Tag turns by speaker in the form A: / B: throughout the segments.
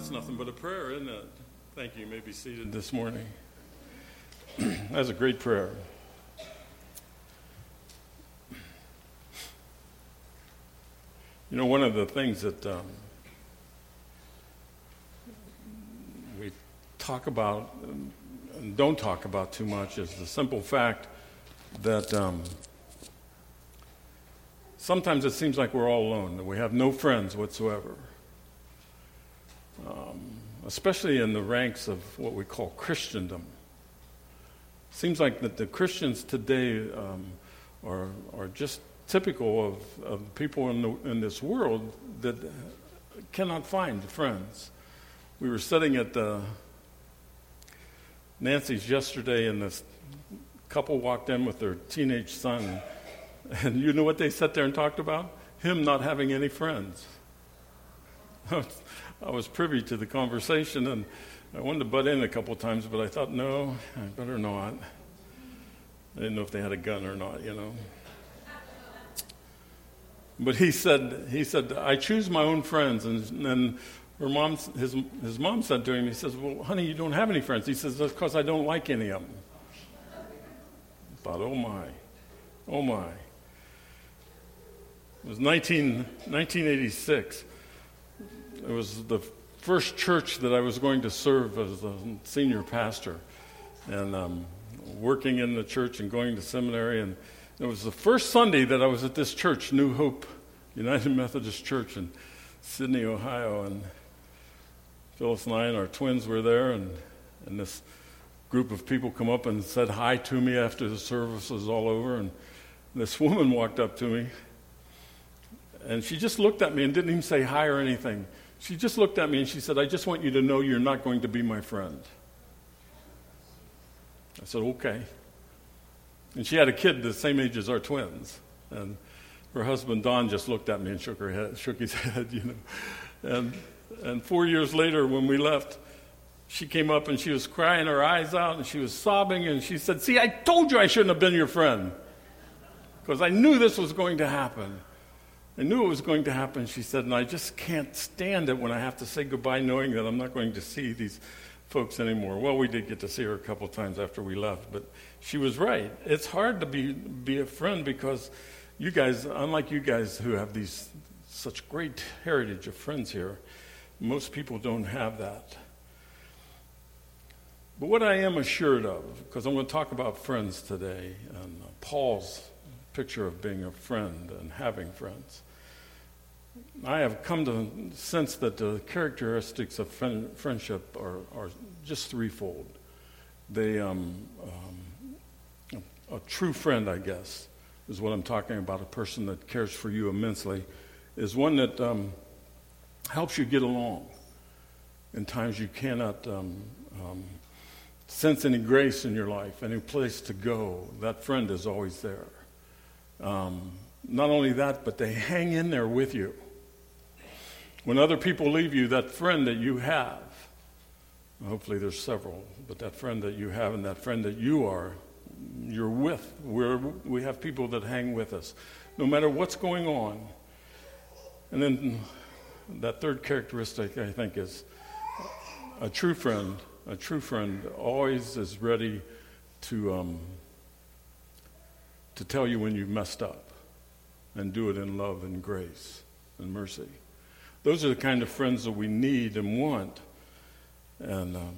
A: That's nothing but a prayer, isn't it? Thank you. You may be seated this morning. That's a great prayer. You know, one of the things that um, we talk about and don't talk about too much is the simple fact that um, sometimes it seems like we're all alone, that we have no friends whatsoever um, especially in the ranks of what we call Christendom. Seems like that the Christians today um, are, are just typical of, of people in, the, in this world that cannot find friends. We were sitting at the Nancy's yesterday, and this couple walked in with their teenage son, and you know what they sat there and talked about? Him not having any friends. I was privy to the conversation, and I wanted to butt in a couple times, but I thought, no, I better not. I didn't know if they had a gun or not, you know. But he said, he said, I choose my own friends, and then her mom, his, his mom said to him, he says, well, honey, you don't have any friends. He says, because I don't like any of them. I thought, oh my, oh my. It was 19, 1986 it was the first church that I was going to serve as a senior pastor, and um, working in the church and going to seminary. And it was the first Sunday that I was at this church, New Hope United Methodist Church in Sidney, Ohio. And Phyllis and I and our twins were there, and, and this group of people come up and said hi to me after the service was all over. And this woman walked up to me, and she just looked at me and didn't even say hi or anything. She just looked at me and she said, I just want you to know you're not going to be my friend. I said, okay. And she had a kid the same age as our twins. And her husband, Don, just looked at me and shook, her head, shook his head, you know. And, and four years later, when we left, she came up and she was crying her eyes out and she was sobbing and she said, See, I told you I shouldn't have been your friend because I knew this was going to happen. I knew it was going to happen, she said, and I just can't stand it when I have to say goodbye knowing that I'm not going to see these folks anymore. Well, we did get to see her a couple times after we left, but she was right. It's hard to be, be a friend because you guys, unlike you guys who have these such great heritage of friends here, most people don't have that. But what I am assured of, because I'm going to talk about friends today, and Paul's picture of being a friend and having friends. I have come to sense that the characteristics of friend, friendship are, are just threefold. They, um, um, a, a true friend, I guess, is what I'm talking about. A person that cares for you immensely is one that um, helps you get along in times you cannot um, um, sense any grace in your life, any place to go. That friend is always there. Um, not only that, but they hang in there with you. When other people leave you, that friend that you have, hopefully there's several, but that friend that you have and that friend that you are, you're with, we're, we have people that hang with us, no matter what's going on. And then that third characteristic, I think, is a true friend. A true friend always is ready to, um, to tell you when you've messed up and do it in love and grace and mercy. Those are the kind of friends that we need and want and, um,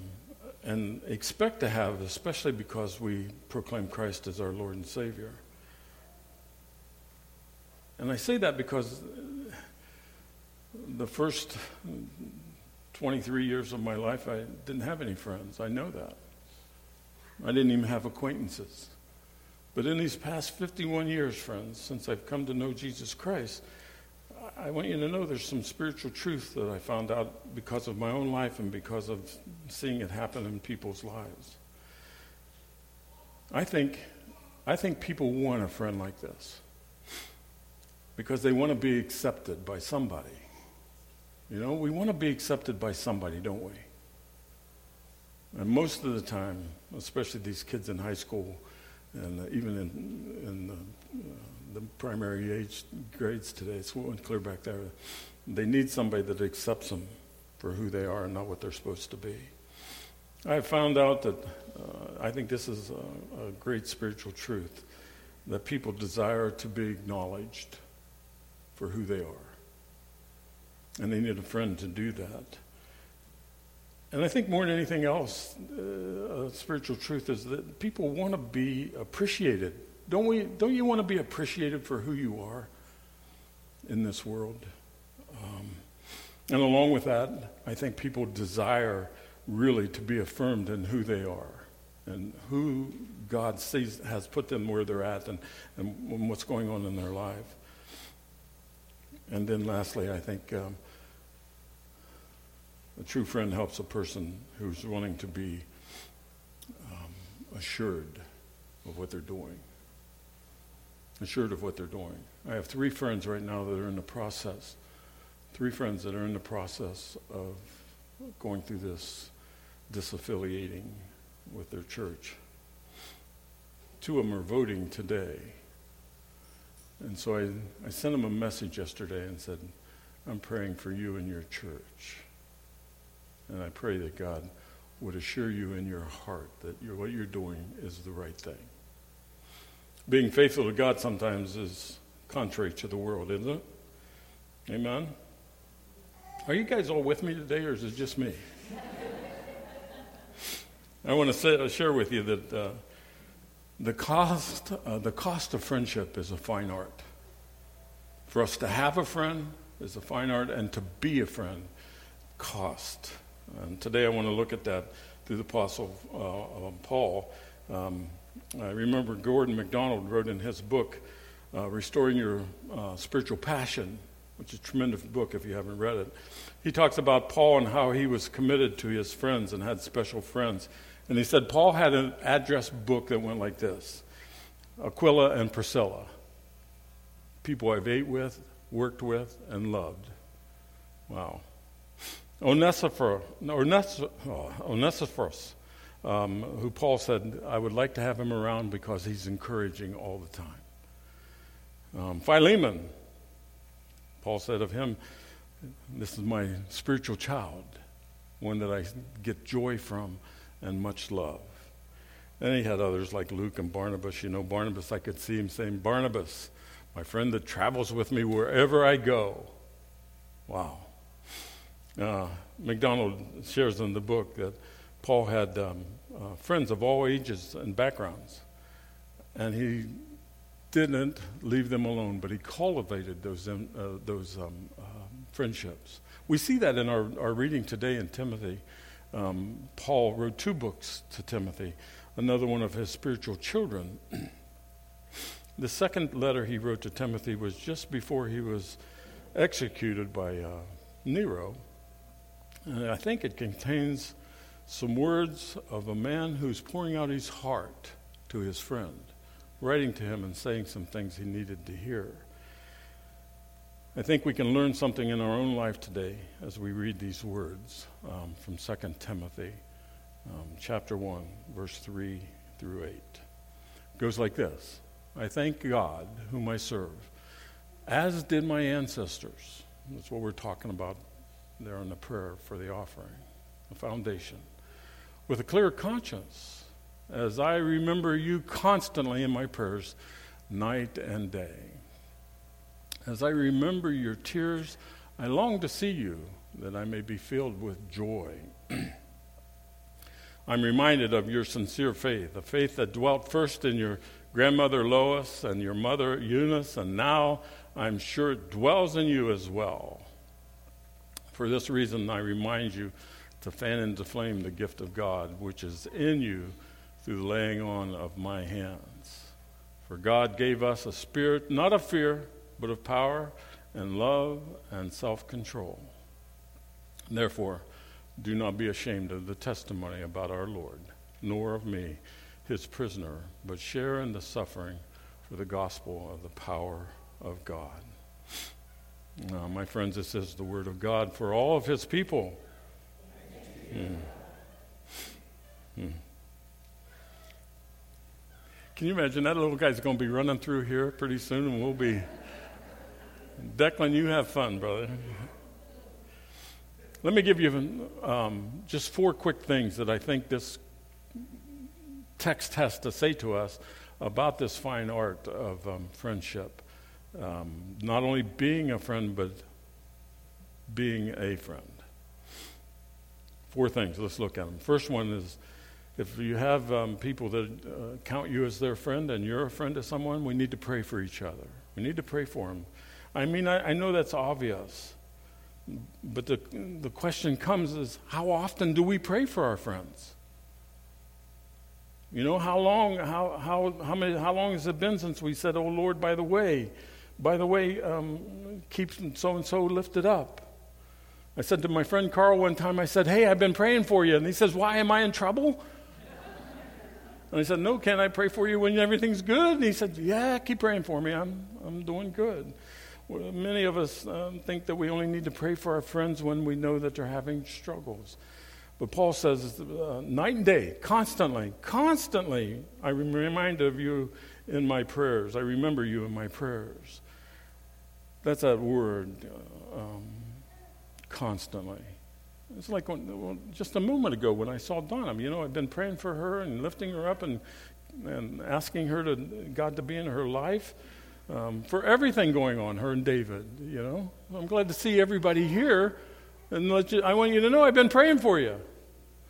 A: and expect to have, especially because we proclaim Christ as our Lord and Savior. And I say that because the first 23 years of my life, I didn't have any friends. I know that. I didn't even have acquaintances. But in these past 51 years, friends, since I've come to know Jesus Christ, I want you to know there's some spiritual truth that I found out because of my own life and because of seeing it happen in people's lives. I think, I think people want a friend like this because they want to be accepted by somebody. You know, we want to be accepted by somebody, don't we? And most of the time, especially these kids in high school and even in, in the, uh, the primary age grades today. It's one clear back there. They need somebody that accepts them for who they are and not what they're supposed to be. I found out that uh, I think this is a, a great spiritual truth that people desire to be acknowledged for who they are. And they need a friend to do that. And I think more than anything else, uh, a spiritual truth is that people want to be appreciated. Don't we? Don't you want to be appreciated for who you are in this world? Um, and along with that, I think people desire really to be affirmed in who they are and who God sees, has put them where they're at and, and what's going on in their life. And then lastly, I think um, a true friend helps a person who's wanting to be um, assured of what they're doing. Assured of what they're doing. I have three friends right now that are in the process. Three friends that are in the process of going through this disaffiliating with their church. Two of them are voting today. And so I, I sent them a message yesterday and said, I'm praying for you and your church. And I pray that God would assure you in your heart that you're, what you're doing is the right thing. Being faithful to God sometimes is contrary to the world, isn't it? Amen? Are you guys all with me today, or is it just me? I want to say, uh, share with you that uh, the, cost, uh, the cost of friendship is a fine art. For us to have a friend is a fine art, and to be a friend cost. And today I want to look at that through the Apostle uh, Paul. Um, I remember Gordon MacDonald wrote in his book, uh, Restoring Your uh, Spiritual Passion, which is a tremendous book if you haven't read it. He talks about Paul and how he was committed to his friends and had special friends. And he said Paul had an address book that went like this Aquila and Priscilla, people I've ate with, worked with, and loved. Wow. Onesiphorus, Onesiphorus um, who Paul said, I would like to have him around because he's encouraging all the time. Um, Philemon, Paul said of him, This is my spiritual child, one that I get joy from and much love. Then he had others like Luke and Barnabas. You know, Barnabas, I could see him saying, Barnabas, my friend that travels with me wherever I go. Wow. Uh, MacDonald shares in the book that Paul had um, uh, friends of all ages and backgrounds, and he didn't leave them alone, but he cultivated those, um, uh, those um, uh, friendships. We see that in our, our reading today in Timothy. Um, Paul wrote two books to Timothy, another one of his spiritual children. the second letter he wrote to Timothy was just before he was executed by uh, Nero. And I think it contains some words of a man who's pouring out his heart to his friend, writing to him and saying some things he needed to hear. I think we can learn something in our own life today as we read these words um, from 2 Timothy um, chapter 1, verse 3 through 8. It goes like this I thank God, whom I serve, as did my ancestors. That's what we're talking about there in the prayer for the offering, the foundation. With a clear conscience, as I remember you constantly in my prayers, night and day. As I remember your tears, I long to see you, that I may be filled with joy. I'm reminded of your sincere faith, a faith that dwelt first in your grandmother Lois and your mother Eunice, and now I'm sure it dwells in you as well. For this reason, I remind you to fan into flame the gift of God, which is in you through the laying on of my hands. For God gave us a spirit not of fear, but of power and love and self control. Therefore, do not be ashamed of the testimony about our Lord, nor of me, his prisoner, but share in the suffering for the gospel of the power of God. Now, my friends, this is the word of God for all of his people. Can you imagine that little guy's going to be running through here pretty soon and we'll be. Declan, you have fun, brother. Let me give you um, just four quick things that I think this text has to say to us about this fine art of um, friendship. Um, not only being a friend, but being a friend. Four things. Let's look at them. First one is if you have um, people that uh, count you as their friend and you're a friend to someone, we need to pray for each other. We need to pray for them. I mean, I, I know that's obvious, but the, the question comes is how often do we pray for our friends? You know, how long, how, how, how, many, how long has it been since we said, Oh Lord, by the way, by the way, um, keep so and so lifted up? I said to my friend Carl one time, I said, Hey, I've been praying for you. And he says, Why am I in trouble? And I said, No, can I pray for you when everything's good? And he said, Yeah, keep praying for me. I'm, I'm doing good. Well, many of us um, think that we only need to pray for our friends when we know that they're having struggles. But Paul says, uh, night and day, constantly, constantly, I remind of you in my prayers. I remember you in my prayers. That's that word. Uh, um, constantly. It's like when, well, just a moment ago when I saw Donna. You know, I've been praying for her and lifting her up and, and asking her to God to be in her life um, for everything going on, her and David. You know, I'm glad to see everybody here, and you, I want you to know I've been praying for you.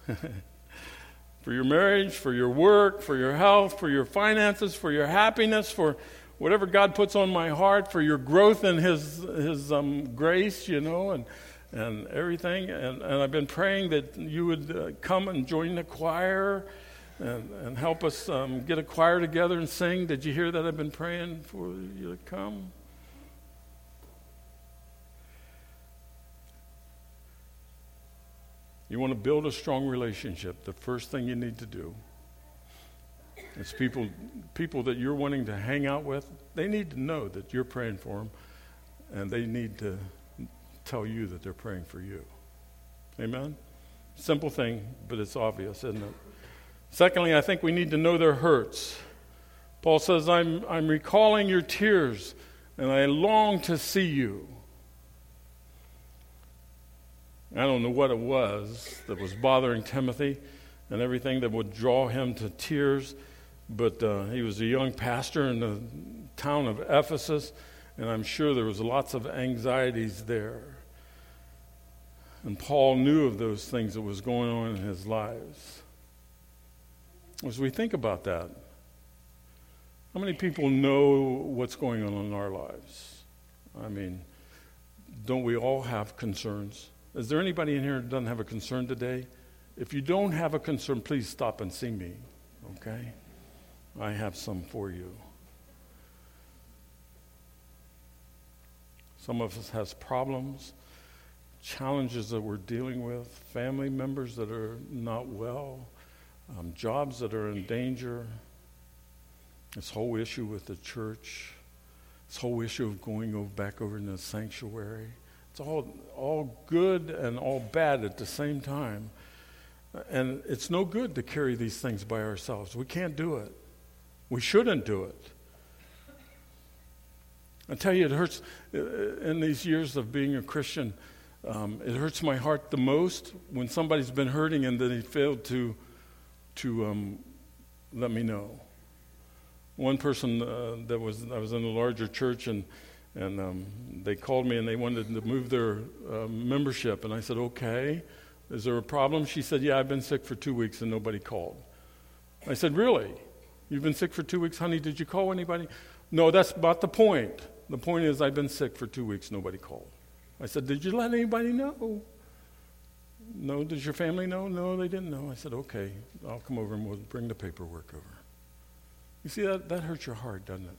A: for your marriage, for your work, for your health, for your finances, for your happiness, for whatever God puts on my heart, for your growth in His His um, grace, you know, and and everything. And, and I've been praying that you would uh, come and join the choir and, and help us um, get a choir together and sing. Did you hear that? I've been praying for you to come. You want to build a strong relationship, the first thing you need to do is people, people that you're wanting to hang out with, they need to know that you're praying for them and they need to tell you that they're praying for you. Amen? Simple thing, but it's obvious, isn't it? Secondly, I think we need to know their hurts. Paul says, I'm, I'm recalling your tears, and I long to see you. I don't know what it was that was bothering Timothy and everything that would draw him to tears, but uh, he was a young pastor in the town of Ephesus, and I'm sure there was lots of anxieties there. And Paul knew of those things that was going on in his lives. As we think about that, how many people know what's going on in our lives? I mean, don't we all have concerns? Is there anybody in here who doesn't have a concern today? If you don't have a concern, please stop and see me, okay? I have some for you. Some of us has problems challenges that we're dealing with, family members that are not well, um, jobs that are in danger, this whole issue with the church, this whole issue of going over, back over in the sanctuary. It's all, all good and all bad at the same time. And it's no good to carry these things by ourselves. We can't do it. We shouldn't do it. I tell you, it hurts uh, in these years of being a Christian. Um, it hurts my heart the most when somebody's been hurting and then they failed to, to um, let me know. One person uh, that was I was in a larger church and and um, they called me and they wanted to move their uh, membership and I said okay. Is there a problem? She said, Yeah, I've been sick for two weeks and nobody called. I said, Really? You've been sick for two weeks, honey? Did you call anybody? No, that's not the point. The point is, I've been sick for two weeks, nobody called. I said, Did you let anybody know? No. Does your family know? No, they didn't know. I said, Okay, I'll come over and we'll bring the paperwork over. You see, that, that hurts your heart, doesn't it?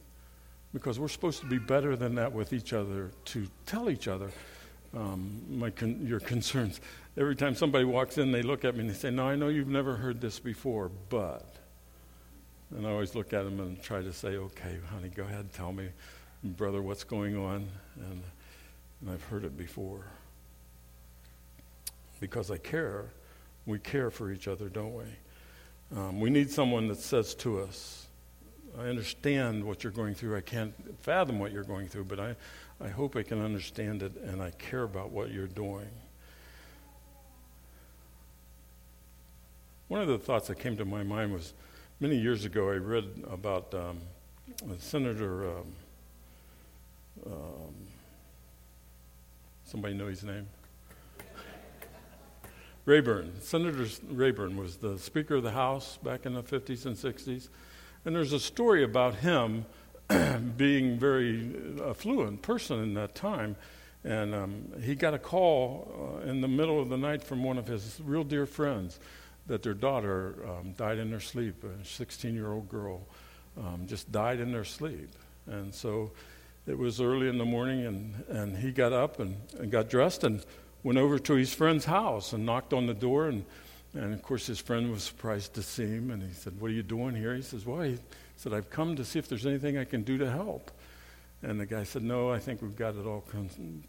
A: Because we're supposed to be better than that with each other to tell each other um, my con- your concerns. Every time somebody walks in, they look at me and they say, No, I know you've never heard this before, but. And I always look at them and try to say, Okay, honey, go ahead, tell me, brother, what's going on. And and I've heard it before. Because I care, we care for each other, don't we? Um, we need someone that says to us, I understand what you're going through. I can't fathom what you're going through, but I, I hope I can understand it and I care about what you're doing. One of the thoughts that came to my mind was many years ago I read about um, Senator um, um, somebody know his name? Rayburn. Senator Rayburn was the Speaker of the House back in the 50s and 60s. And there's a story about him being very affluent person in that time. And um, he got a call uh, in the middle of the night from one of his real dear friends that their daughter um, died in their sleep. A 16 year old girl um, just died in their sleep. And so it was early in the morning, and, and he got up and, and got dressed and went over to his friend's house and knocked on the door. And, and of course, his friend was surprised to see him. And he said, What are you doing here? He says, Well, he said, I've come to see if there's anything I can do to help. And the guy said, No, I think we've got it all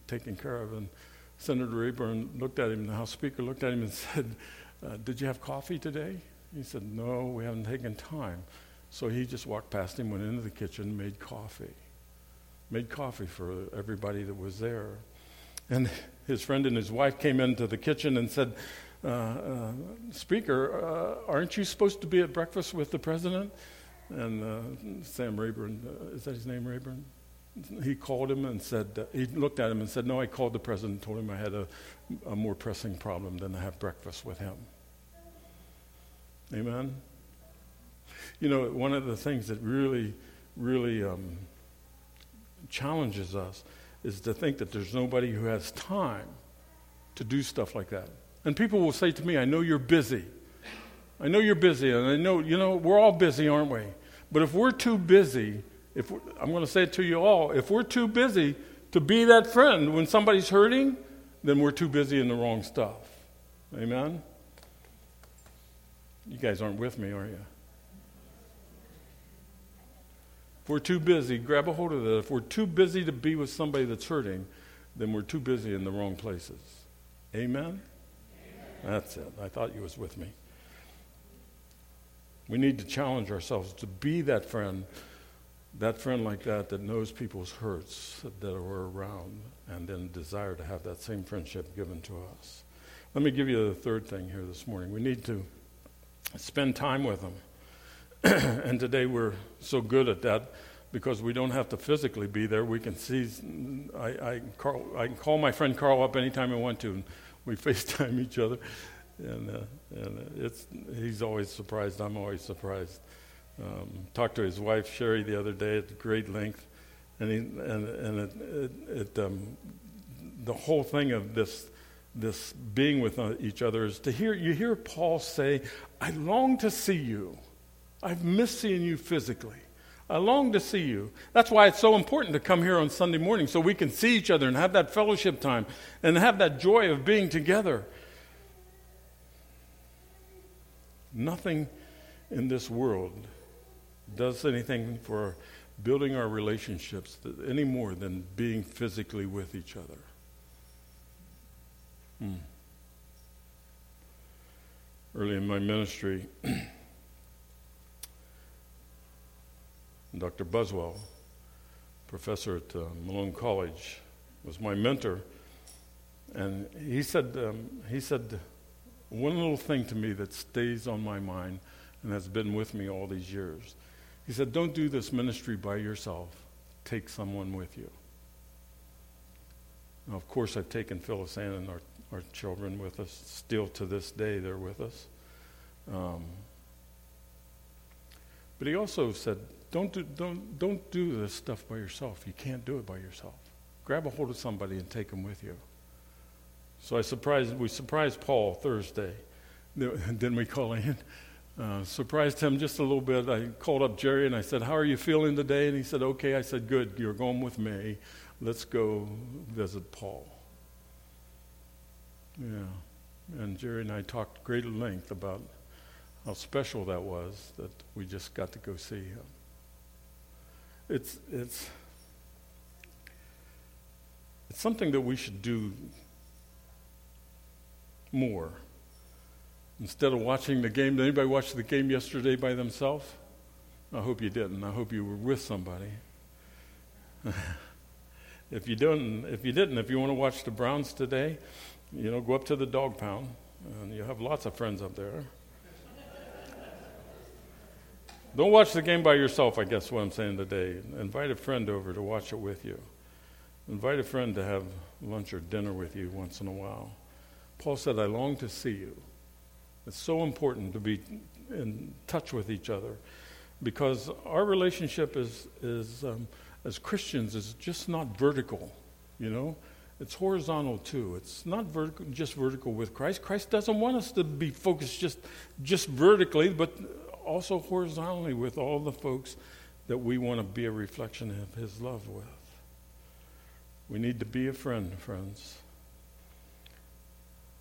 A: taken care of. And Senator Rayburn looked at him, the House Speaker looked at him and said, uh, Did you have coffee today? He said, No, we haven't taken time. So he just walked past him, went into the kitchen, made coffee. Made coffee for everybody that was there. And his friend and his wife came into the kitchen and said, uh, uh, Speaker, uh, aren't you supposed to be at breakfast with the president? And uh, Sam Rayburn, uh, is that his name, Rayburn? He called him and said, uh, he looked at him and said, No, I called the president and told him I had a, a more pressing problem than to have breakfast with him. Amen? You know, one of the things that really, really um, challenges us is to think that there's nobody who has time to do stuff like that. And people will say to me, I know you're busy. I know you're busy, and I know, you know, we're all busy, aren't we? But if we're too busy, if I'm going to say it to you all, if we're too busy to be that friend when somebody's hurting, then we're too busy in the wrong stuff. Amen? You guys aren't with me, are you? If we're too busy, grab a hold of that. If we're too busy to be with somebody that's hurting, then we're too busy in the wrong places. Amen? Amen? That's it. I thought you was with me. We need to challenge ourselves to be that friend, that friend like that that knows people's hurts that are around and then desire to have that same friendship given to us. Let me give you the third thing here this morning. We need to spend time with them. and today we're so good at that because we don't have to physically be there. We can see. I, I, Carl, I can call my friend Carl up anytime I want to, and we FaceTime each other. And, uh, and it's, he's always surprised. I'm always surprised. Um, talked to his wife Sherry the other day at great length, and he, and and it, it, it um, the whole thing of this this being with uh, each other is to hear you hear Paul say, "I long to see you." I've missed seeing you physically. I long to see you. That's why it's so important to come here on Sunday morning so we can see each other and have that fellowship time and have that joy of being together. Nothing in this world does anything for building our relationships any more than being physically with each other. Hmm. Early in my ministry, Dr. Buswell, professor at uh, Malone College, was my mentor. And he said, um, he said one little thing to me that stays on my mind and has been with me all these years. He said, Don't do this ministry by yourself, take someone with you. Now, of course, I've taken Phyllis Ann and our, our children with us. Still to this day, they're with us. Um, but he also said, don't do, don't, don't do this stuff by yourself. You can't do it by yourself. Grab a hold of somebody and take them with you. So I surprised, we surprised Paul Thursday. Then we call in. Uh, surprised him just a little bit. I called up Jerry and I said, How are you feeling today? And he said, Okay. I said, Good. You're going with me. Let's go visit Paul. Yeah. And Jerry and I talked great length about how special that was that we just got to go see him. It's, it's, it's something that we should do more. Instead of watching the game, did anybody watch the game yesterday by themselves? I hope you didn't. I hope you were with somebody. if you didn't, if you didn't, if you want to watch the Browns today, you know, go up to the dog pound, and you have lots of friends up there. Don't watch the game by yourself, I guess what I'm saying today. Invite a friend over to watch it with you. Invite a friend to have lunch or dinner with you once in a while. Paul said, I long to see you. It's so important to be in touch with each other because our relationship is, is um, as Christians is just not vertical, you know? It's horizontal too. It's not vertical, just vertical with Christ. Christ doesn't want us to be focused just, just vertically, but also horizontally with all the folks that we want to be a reflection of His love with. We need to be a friend, friends.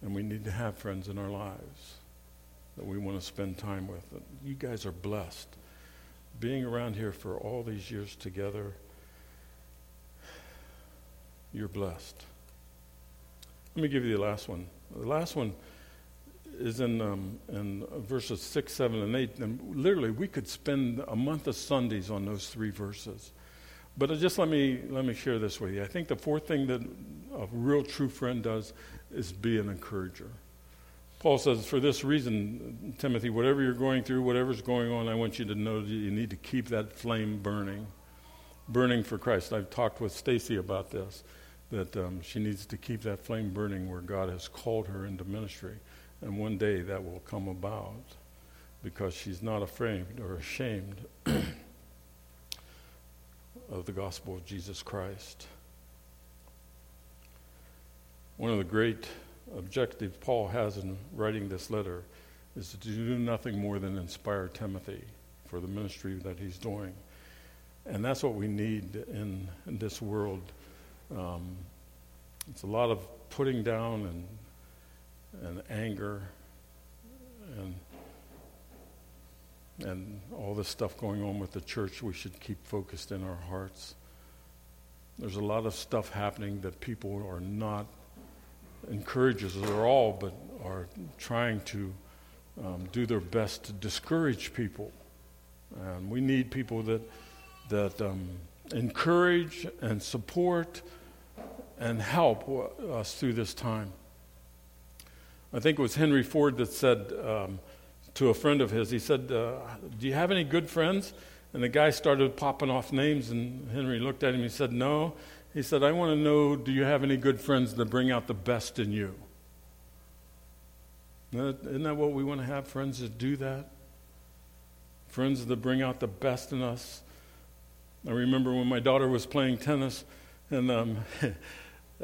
A: And we need to have friends in our lives that we want to spend time with. You guys are blessed. Being around here for all these years together, you're blessed. Let me give you the last one. The last one is in, um, in verses 6, 7, and 8. And literally, we could spend a month of Sundays on those three verses. But just let me, let me share this with you. I think the fourth thing that a real true friend does is be an encourager. Paul says, For this reason, Timothy, whatever you're going through, whatever's going on, I want you to know that you need to keep that flame burning, burning for Christ. I've talked with Stacy about this, that um, she needs to keep that flame burning where God has called her into ministry. And one day that will come about because she's not afraid or ashamed of the gospel of Jesus Christ. One of the great objectives Paul has in writing this letter is to do nothing more than inspire Timothy for the ministry that he's doing. And that's what we need in, in this world. Um, it's a lot of putting down and and anger and and all this stuff going on with the church we should keep focused in our hearts. There's a lot of stuff happening that people are not encourages are all but are trying to um, do their best to discourage people. And we need people that that um, encourage and support and help us through this time I think it was Henry Ford that said um, to a friend of his, he said, uh, Do you have any good friends? And the guy started popping off names, and Henry looked at him he said, No. He said, I want to know, do you have any good friends that bring out the best in you? Isn't that what we want to have? Friends that do that? Friends that bring out the best in us. I remember when my daughter was playing tennis, and um,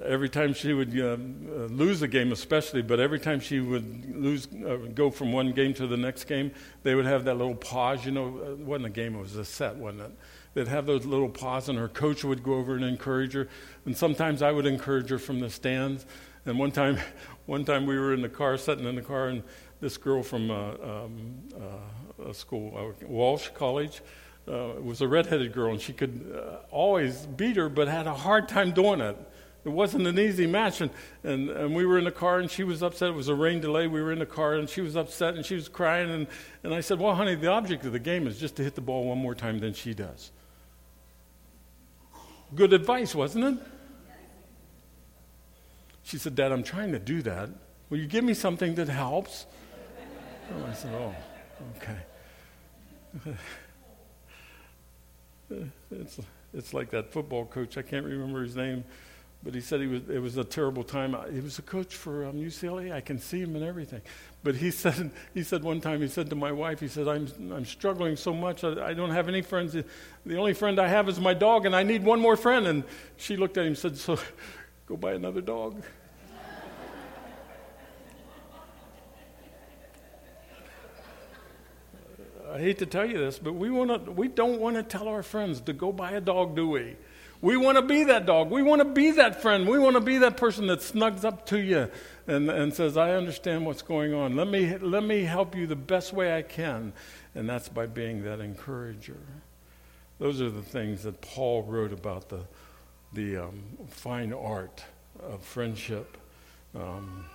A: every time she would uh, lose a game, especially, but every time she would lose, uh, go from one game to the next game, they would have that little pause. You know, it wasn't a game; it was a set, wasn't it? They'd have those little pause, and her coach would go over and encourage her. And sometimes I would encourage her from the stands. And one time, one time we were in the car, sitting in the car, and this girl from uh, um, uh, a school, uh, Walsh College. Uh, was a redheaded girl, and she could uh, always beat her, but had a hard time doing it it wasn't an easy match. And, and, and we were in the car, and she was upset. It was a rain delay. We were in the car, and she was upset, and she was crying. And, and I said, Well, honey, the object of the game is just to hit the ball one more time than she does. Good advice, wasn't it? She said, Dad, I'm trying to do that. Will you give me something that helps? Oh, I said, Oh, okay. it's, it's like that football coach, I can't remember his name. But he said he was, it was a terrible time. He was a coach for um, UCLA. I can see him and everything. But he said, he said one time, he said to my wife, he said, I'm, I'm struggling so much. I, I don't have any friends. The only friend I have is my dog, and I need one more friend. And she looked at him and said, So go buy another dog. I hate to tell you this, but we, wanna, we don't want to tell our friends to go buy a dog, do we? We want to be that dog. We want to be that friend. We want to be that person that snugs up to you and, and says, I understand what's going on. Let me, let me help you the best way I can. And that's by being that encourager. Those are the things that Paul wrote about the, the um, fine art of friendship. Um,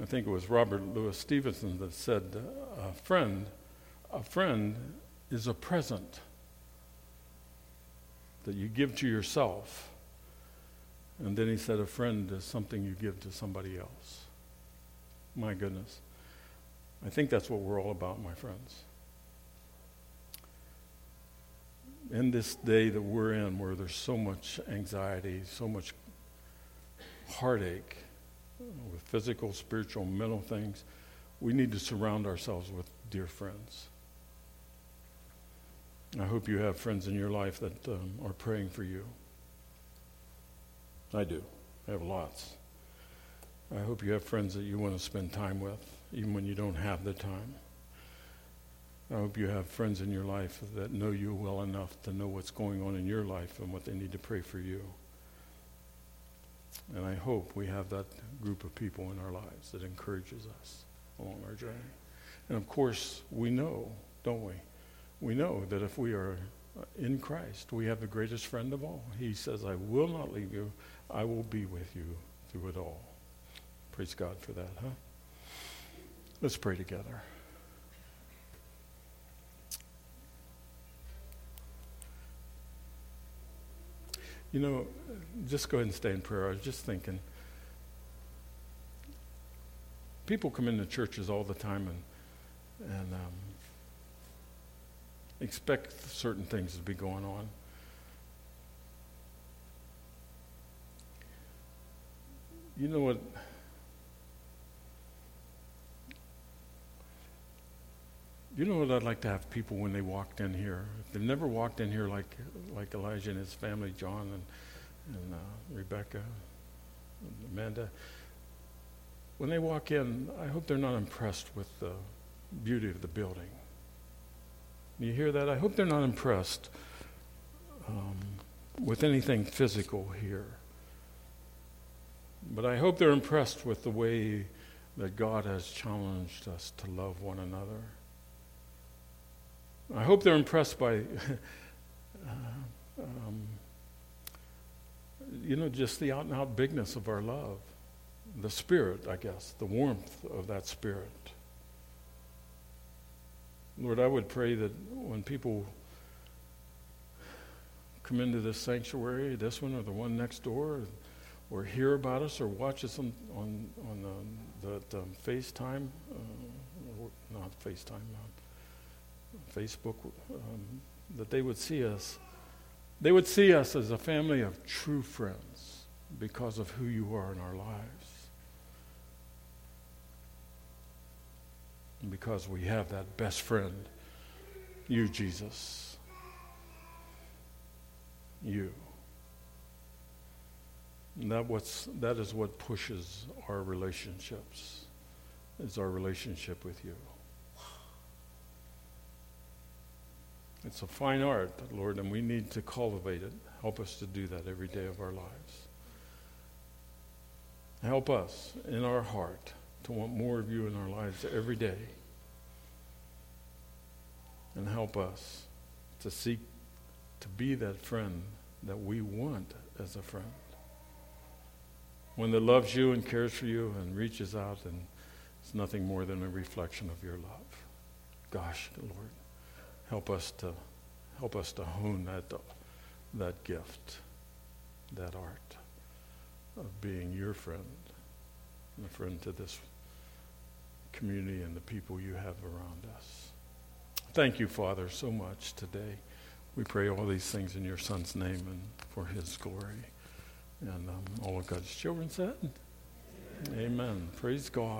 A: I think it was Robert Louis Stevenson that said, "A friend, a friend is a present that you give to yourself. And then he said, a friend is something you give to somebody else. My goodness. I think that's what we're all about, my friends. In this day that we're in, where there's so much anxiety, so much heartache with physical, spiritual, mental things, we need to surround ourselves with dear friends. I hope you have friends in your life that um, are praying for you. I do. I have lots. I hope you have friends that you want to spend time with, even when you don't have the time. I hope you have friends in your life that know you well enough to know what's going on in your life and what they need to pray for you. And I hope we have that group of people in our lives that encourages us along our journey. And of course, we know, don't we? We know that if we are in Christ, we have the greatest friend of all. He says, I will not leave you, I will be with you through it all. Praise God for that, huh? Let's pray together. You know, just go ahead and stay in prayer. I was just thinking. People come into churches all the time and, and um, expect certain things to be going on. You know what? You know what I'd like to have people when they walked in here? If they've never walked in here like like Elijah and his family, John and and uh, Rebecca, and Amanda. When they walk in, I hope they're not impressed with the beauty of the building. You hear that? I hope they're not impressed um, with anything physical here. But I hope they're impressed with the way that God has challenged us to love one another. I hope they're impressed by, uh, um, you know, just the out and out bigness of our love, the spirit, I guess, the warmth of that spirit. Lord, I would pray that when people come into this sanctuary, this one or the one next door, or hear about us or watch us on on on um, the um, FaceTime, uh, or not FaceTime, uh, Facebook, um, that they would see us. They would see us as a family of true friends because of who you are in our lives. And because we have that best friend, you, Jesus. You. And that, what's, that is what pushes our relationships, is our relationship with you. It's a fine art, Lord, and we need to cultivate it. Help us to do that every day of our lives. Help us in our heart to want more of you in our lives every day. And help us to seek to be that friend that we want as a friend. One that loves you and cares for you and reaches out and it's nothing more than a reflection of your love. Gosh, Lord, help us to help us to hone that that gift, that art of being your friend a friend to this community and the people you have around us. Thank you, Father, so much today. We pray all these things in your Son's name and for his glory. And um, all of God's children said, Amen. Amen. Praise God.